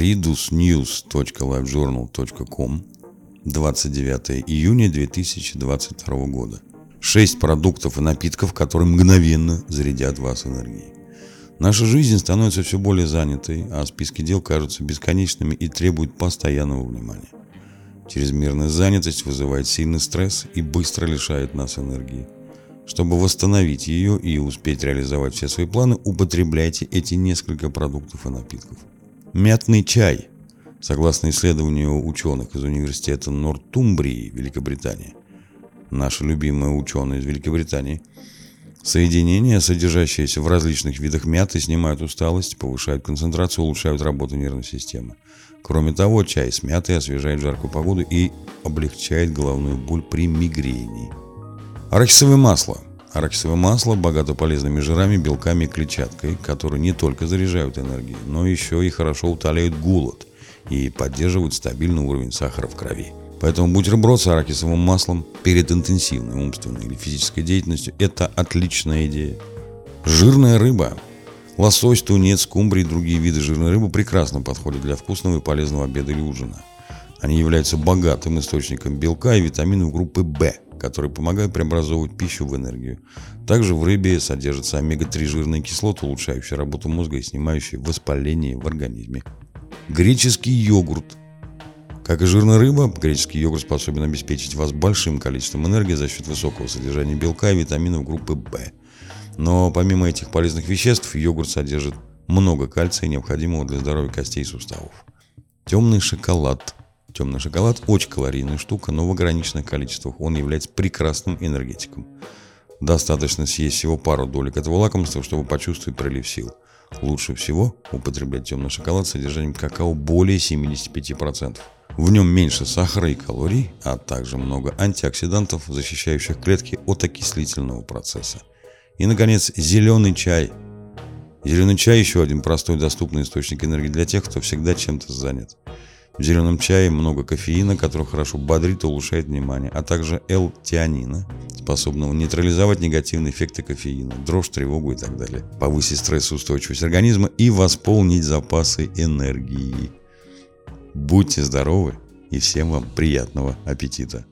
redusnews.livejournal.com 29 июня 2022 года. Шесть продуктов и напитков, которые мгновенно зарядят вас энергией. Наша жизнь становится все более занятой, а списки дел кажутся бесконечными и требуют постоянного внимания. Чрезмерная занятость вызывает сильный стресс и быстро лишает нас энергии. Чтобы восстановить ее и успеть реализовать все свои планы, употребляйте эти несколько продуктов и напитков. Мятный чай. Согласно исследованию ученых из университета Нортумбрии, Великобритания, наши любимые ученые из Великобритании, соединения, содержащиеся в различных видах мяты, снимают усталость, повышают концентрацию, улучшают работу нервной системы. Кроме того, чай с мятой освежает жаркую погоду и облегчает головную боль при мигрени. Арахисовое масло. Арахисовое масло богато полезными жирами, белками и клетчаткой, которые не только заряжают энергией, но еще и хорошо утоляют голод и поддерживают стабильный уровень сахара в крови. Поэтому бутерброд с арахисовым маслом перед интенсивной умственной или физической деятельностью – это отличная идея. Жирная рыба Лосось, тунец, скумбрий и другие виды жирной рыбы прекрасно подходят для вкусного и полезного обеда или ужина. Они являются богатым источником белка и витаминов группы В, которые помогают преобразовывать пищу в энергию. Также в рыбе содержатся омега-3 жирные кислоты, улучшающие работу мозга и снимающие воспаление в организме. Греческий йогурт. Как и жирная рыба, греческий йогурт способен обеспечить вас большим количеством энергии за счет высокого содержания белка и витаминов группы В. Но помимо этих полезных веществ, йогурт содержит много кальция, необходимого для здоровья костей и суставов. Темный шоколад. Темный шоколад очень калорийная штука, но в ограниченных количествах он является прекрасным энергетиком. Достаточно съесть всего пару долек этого лакомства, чтобы почувствовать прилив сил. Лучше всего употреблять темный шоколад с содержанием какао более 75%. В нем меньше сахара и калорий, а также много антиоксидантов, защищающих клетки от окислительного процесса. И, наконец, зеленый чай. Зеленый чай еще один простой доступный источник энергии для тех, кто всегда чем-то занят. В зеленом чае много кофеина, который хорошо бодрит и улучшает внимание, а также L-тианина, способного нейтрализовать негативные эффекты кофеина, дрожь, тревогу и так далее, повысить стрессоустойчивость организма и восполнить запасы энергии. Будьте здоровы и всем вам приятного аппетита!